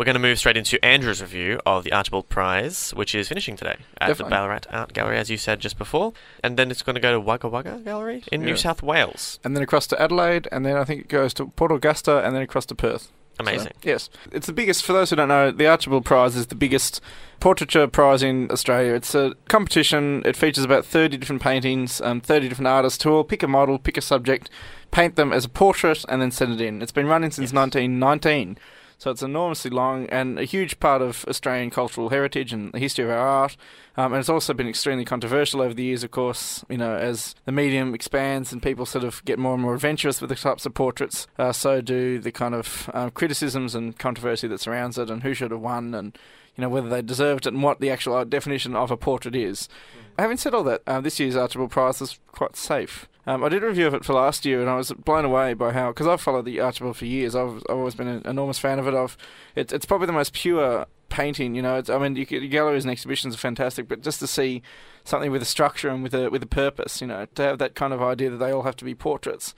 We're going to move straight into Andrew's review of the Archibald Prize, which is finishing today at Definitely. the Ballarat Art Gallery, as you said just before. And then it's going to go to Wagga Wagga Gallery in New South Wales. And then across to Adelaide, and then I think it goes to Port Augusta, and then across to Perth. So, Amazing. yes. It's the biggest, for those who don't know, the Archibald Prize is the biggest portraiture prize in Australia. It's a competition. It features about 30 different paintings, um, 30 different artists who all pick a model, pick a subject, paint them as a portrait, and then send it in. It's been running since Yes. 1919. So it's enormously long and a huge part of Australian cultural heritage and the history of our art. Um, and it's also been extremely controversial over the years, of course, you know, as the medium expands and people sort of get more and more adventurous with the types of portraits, uh, so do the kind of um, criticisms and controversy that surrounds it and who should have won and, you know, whether they deserved it and what the actual uh, definition of a portrait is. Having said all that, uh, this year's Archibald Prize was quite safe. Um, I did a review of it for last year, and I was blown away by how because I've followed the Archibald for years. I've, I've always been an enormous fan of it. I've it's it's probably the most pure painting. You know, it's, I mean, you, galleries and exhibitions are fantastic, but just to see something with a structure and with a with a purpose, you know, to have that kind of idea that they all have to be portraits,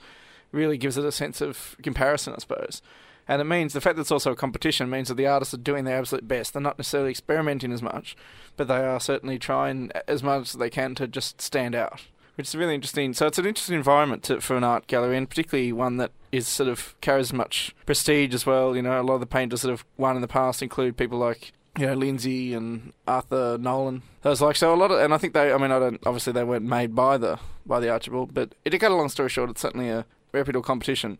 really gives it a sense of comparison, I suppose. And it means the fact that it's also a competition means that the artists are doing their absolute best. They're not necessarily experimenting as much, but they are certainly trying as much as they can to just stand out, which is really interesting. So it's an interesting environment to, for an art gallery, and particularly one that is sort of carries much prestige as well. You know, a lot of the painters that have won in the past include people like you know Lindsay and Arthur Nolan. Those like so a lot of, and I think they. I mean, I don't. Obviously, they weren't made by the by the Archibald, but it, to cut a long story short, it's certainly a reputable competition.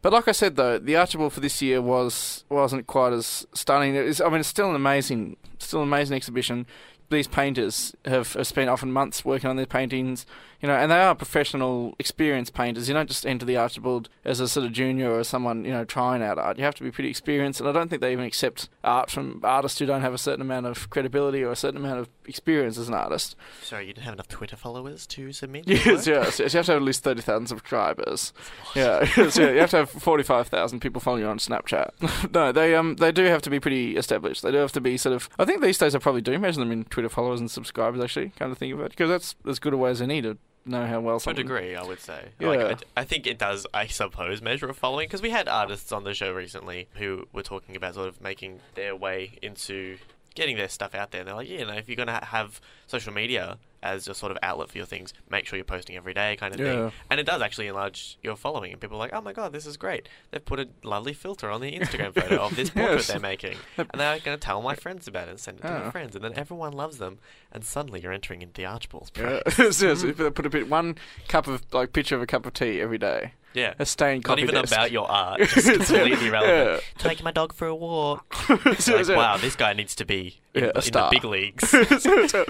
But like I said, though, the Archibald for this year was wasn't quite as stunning. I mean, it's still an amazing, still an amazing exhibition. These painters have, have spent often months working on their paintings, you know, and they are professional, experienced painters. You don't just enter the Archibald as a sort of junior or someone, you know, trying out art. You have to be pretty experienced, and I don't think they even accept art from artists who don't have a certain amount of credibility or a certain amount of experience as an artist. Sorry, you didn't have enough Twitter followers to submit? Yes, yes, yes. You have to have at least 30,000 subscribers. Yeah, so you have to have 45,000 people following you on Snapchat. no, they um they do have to be pretty established. They do have to be sort of. I think these days I probably do measure them in Twitter followers and subscribers, actually, kind of think of it. Because that's as good a way as any to know how well To a someone. degree, I would say. Yeah. Like, I, I think it does, I suppose, measure a following because we had artists on the show recently who were talking about sort of making their way into getting their stuff out there. They're like, yeah, you know, if you're going to have social media as a sort of outlet for your things, make sure you're posting every day, kind of Yeah. thing. And it does actually enlarge your following. And people are like, oh my god, this is great. They've put a lovely filter on the Instagram photo of this portrait Yes. they're making, and they're going to tell my friends about it and send it to Yeah. their friends, and then everyone loves them. And suddenly you're entering into the Archibald's Yeah, yes, yes, put a bit one cup of like picture of a cup of tea every day. Yeah. A stained Not copy even desk. about your art, just completely irrelevant. Yeah. Taking my dog for a walk. It's like, wow, this guy needs to be in, Yeah, a in the star. big leagues. so, so,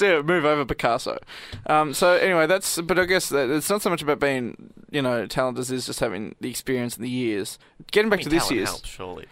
yeah, move over Picasso. Um, so anyway, that's. But I guess that it's not so much about being, you know, talented as it is just having the experience and the years. Getting I back mean, to this talent year's. helps, surely.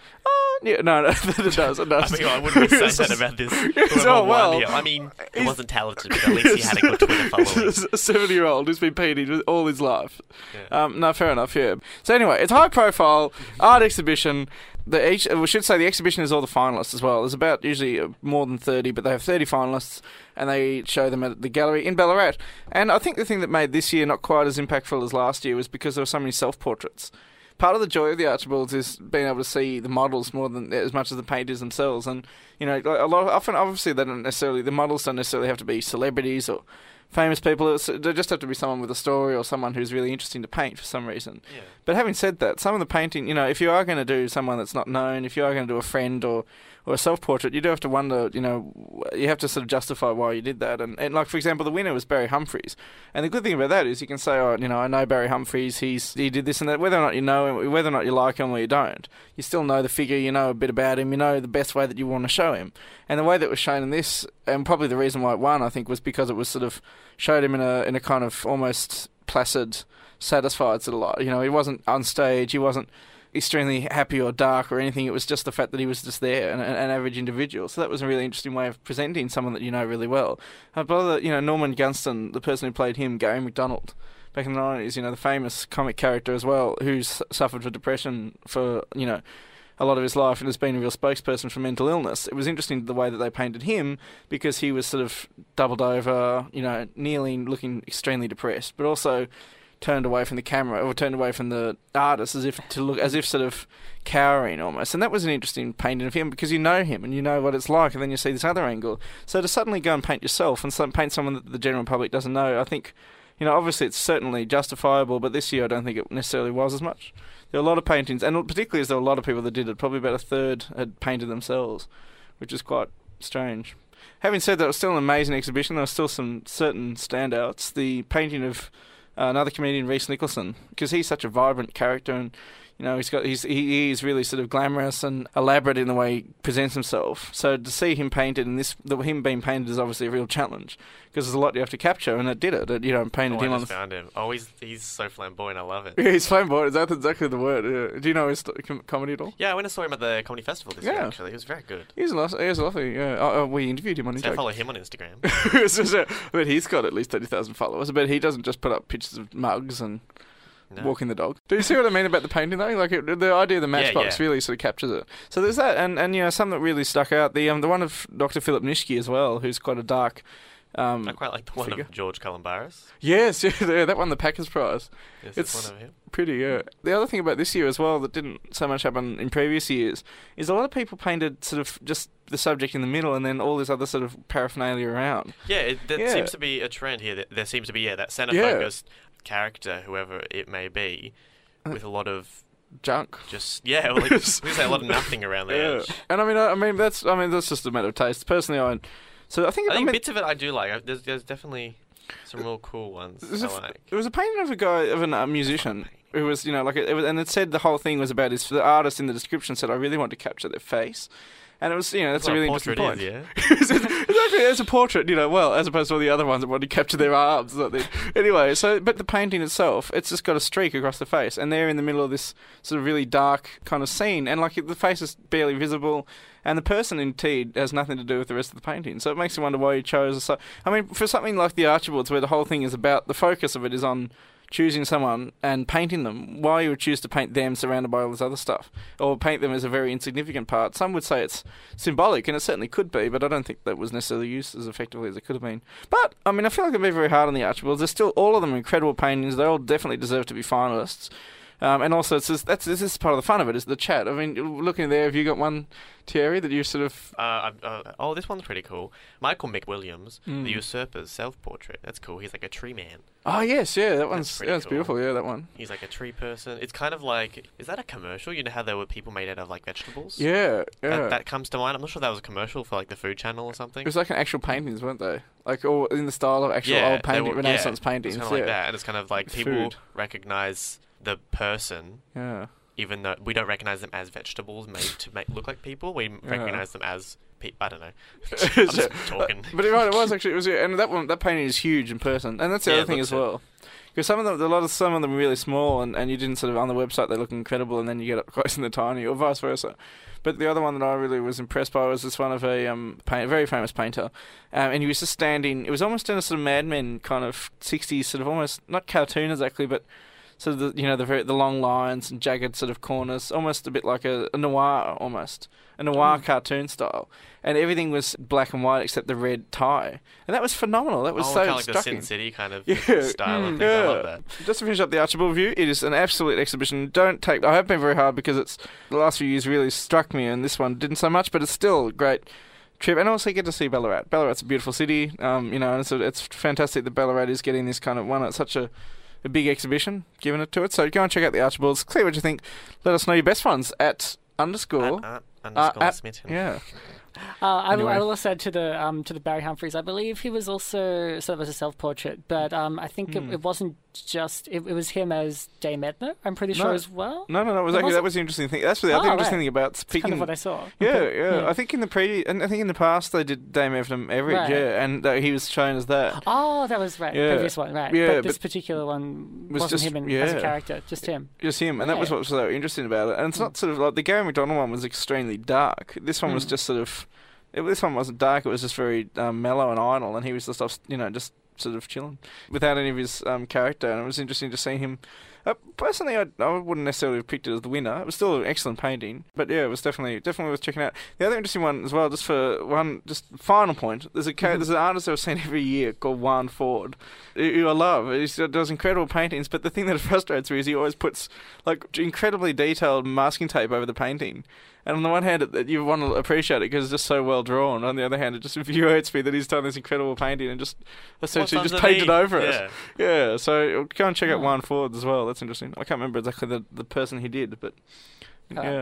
Yeah, no, no, it does. It does. I mean, I wouldn't say that about this. oh, well, here. I mean, he wasn't talented, but at least he had a good Twitter following. a seventy-year-old who's been painting all his life. Yeah. Um, no, fair enough. Yeah. So anyway, it's high-profile art exhibition. The each, we should say the exhibition is all the finalists as well. There's about usually more than thirty, but they have thirty finalists, and they show them at the gallery in Ballarat. And I think the thing that made this year not quite as impactful as last year was because there were so many self-portraits. Part of the joy of the Archibalds is being able to see the models more than as much as the painters themselves, and you know, a lot of, often obviously they don't necessarily the models don't necessarily have to be celebrities or famous people. It's, they just have to be someone with a story or someone who's really interesting to paint for some reason. Yeah. But having said that, some of the painting, you know, if you are going to do someone that's not known, if you are going to do a friend or or a self portrait, you do have to wonder, you know, you have to sort of justify why you did that. And, and like for example, the winner was Barry Humphries, and the good thing about that is you can say, oh, you know, I know Barry Humphries, he's he did this and that. Whether or not you know him, whether or not you like him or you don't, you still know the figure, you know a bit about him, you know the best way that you want to show him. And the way that was shown in this, and probably the reason why it won, I think, was because it was sort of showed him in a in a kind of almost placid, satisfied sort of light. You know, he wasn't on stage, he wasn't extremely happy or dark or anything. It was just the fact that he was just there, an, an average individual. So that was a really interesting way of presenting someone that you know really well. Uh, brother, you know, Norman Gunston, the person who played him, Garry McDonald. Back in the nineties, you know, the famous comic character as well, who's suffered from depression for you know a lot of his life and has been a real spokesperson for mental illness. It was interesting the way that they painted him because he was sort of doubled over, you know, kneeling, looking extremely depressed, but also turned away from the camera or turned away from the artist as if to look as if sort of cowering almost. And that was an interesting painting of him because you know him and you know what it's like, and then you see this other angle. So to suddenly go and paint yourself and paint someone that the general public doesn't know, I think, you know, obviously it's certainly justifiable, but this year I don't think it necessarily was as much. There were a lot of paintings, and particularly as there were a lot of people that did it. Probably about a third had painted themselves, which is quite strange. Having said that, it was still an amazing exhibition. There were still some certain standouts. The painting of uh, another comedian, Rhys Nicholson, because he's such a vibrant character and you know, he's got he's he is really sort of glamorous and elaborate in the way he presents himself. So to see him painted and this, the, him being painted is obviously a real challenge because there's a lot you have to capture, and it did it. it you know, painted oh, him I on. just found him. Oh, he's he's so flamboyant. I love it. Yeah, he's flamboyant. That's exactly the word. Yeah. Do you know his com- comedy at all? Yeah, I went and saw him at the comedy festival this year. Actually, he was very good. He's lot. He's lovely. Yeah, oh, oh, we interviewed him on So I follow him on Instagram. but he's got at least thirty thousand followers. But he doesn't just put up pictures of mugs and No. walking the dog. Do you see what I mean about the painting though? Like it, the idea of the matchbox yeah. really sort of captures it. So there's that, and, and you know some that really stuck out. The um the one of Dr. Philip Nitschke as well, who's quite a dark. Um, I quite like the one figure. of George Calombaris. yes, yeah, yeah, that won the Packers Prize. Is It's- one of him? Pretty, yeah. The other thing about this year as well that didn't so much happen in previous years is a lot of people painted sort of just the subject in the middle and then all this other sort of paraphernalia around. Yeah, it, there Yeah. seems to be a trend here. That there seems to be yeah that center Yeah. focused character, whoever it may be, Uh, with a lot of Junk. just yeah, well, like, we say a lot of nothing around the Yeah. edge. And I mean, I, I mean that's I mean that's just a matter of taste. Personally, I so I think I I think mean, bits of it I do like. There's, there's definitely some real cool ones There's I a like. There was a painting of a guy of a uh, musician who was, you know, like it was, and it said the whole thing was about his. The artist in the description said, "I really want to capture their face," and it was, you know, that's a really interesting is, point. yeah. exactly, as a portrait, you know, well, as opposed to all the other ones that want to capture their arms. Or something. Anyway, so but the painting itself, it's just got a streak across the face, and they're in the middle of this sort of really dark kind of scene, and like the face is barely visible, and the person indeed has nothing to do with the rest of the painting. So it makes you wonder why he chose. So I mean, for something like the Archibalds, where the whole thing is about the focus of it is on choosing someone and painting them, why you would choose to paint them surrounded by all this other stuff, or paint them as a very insignificant part. Some would say it's symbolic, and it certainly could be, but I don't think that was necessarily used as effectively as it could have been. But I mean, I feel like I'm being very hard on the Archibalds. They're still all of them incredible paintings. They all definitely deserve to be finalists. Um, and also, it's just, that's this is part of the fun of it is the chat. I mean, looking there, have you got one, Thierry, that you sort of Uh, uh, oh, this one's pretty cool. Michael McWilliams, Mm. the usurper's self-portrait. That's cool. He's like a tree man. Oh yes, yeah, that one's pretty that's cool. beautiful. Yeah, that one. He's like a tree person. It's kind of like is that a commercial? You know how there were people made out of like vegetables. Yeah, yeah. That, that comes to mind. I'm not sure that was a commercial for like the Food Channel or something. it was like an actual paintings, weren't they? Like all in the style of actual yeah, old painting, were- Renaissance yeah, paintings. It's kind of yeah. like that, and it's kind of like With people food. recognize the person, Yeah. even though we don't recognize them as vegetables made to make look like people. We recognize them as pe- I don't know. I'm just talking. But it, right, it was actually it was, and that one that painting is huge in person, and that's the Yeah, other thing as it. well. Because some of them, a lot of some of them are really small, and, and you didn't sort of on the website they look incredible, and then you get up close and they're tiny, or vice versa. But the other one that I really was impressed by was this one of a um paint, a very famous painter, um, and he was just standing. It was almost in a sort of Mad Men kind of '60s sort of almost not cartoon exactly, but of the you know the very the long lines and jagged sort of corners, almost a bit like a, a noir almost a noir Mm. cartoon style, and everything was black and white except the red tie, and that was phenomenal. That was oh, so kind of like the. Sin City kind of Yeah, style mm, things. I love yeah. that. Just to finish up the Archibald review, it is an absolute exhibition. Don't take. I have been very hard because it's the last few years really struck me, and this one didn't so much. But it's still a great trip, and also you get to see Ballarat. Ballarat's a beautiful city. Um, you know, and it's, it's fantastic that Ballarat is getting this kind of one. It's such a a big exhibition, giving it to it. So go and check out the Archibalds. Clear what you think. Let us know your best ones at underscore. At art underscore at- Smitten. yeah. Uh, I, will, I Anyway. will also add to the um, to the Barry Humphries. I believe he was also sort of as a self portrait, but um, I think Hmm. it, it wasn't just it, it was him as Dame Edna. I'm pretty sure No. as well. No, no, no. It was It actually, that was the interesting thing. That's the other Oh, interesting right. thing about speaking. kind of what I saw. Yeah, Okay. yeah, I think in the pre, and I think in the past they did Dame Edna Everage, Right. yeah, and uh, he was shown as that. Oh, that was right. Yeah. Previous one, right? Yeah, but this but particular one was wasn't just- him in, as a character, just him. Just him, and that was what was so interesting about it. And it's not sort of like the Garry McDonald one was extremely dark. This one was Mm. just sort of, it, this one wasn't dark. It was just very um, mellow and idle, and he was just off, you know just sort of chilling without any of his um, character. And it was interesting to see him Uh, personally, I, I wouldn't necessarily have picked it as the winner. It was still an excellent painting, but yeah, it was definitely definitely worth checking out. The other interesting one as well, just for one, just final point. There's a ca- there's an artist I've seen every year called Juan Ford, who I love. He does incredible paintings, but the thing that frustrates me is he always puts like incredibly detailed masking tape over the painting. And on the one hand, it, you want to appreciate it because it's just so well drawn. On the other hand, it just infuriates me that he's done this incredible painting and just essentially just painted over Yeah. it. Yeah, so go and check out Oh. Juan Ford as well. That's interesting. I can't remember exactly the, the person he did, but Uh, yeah.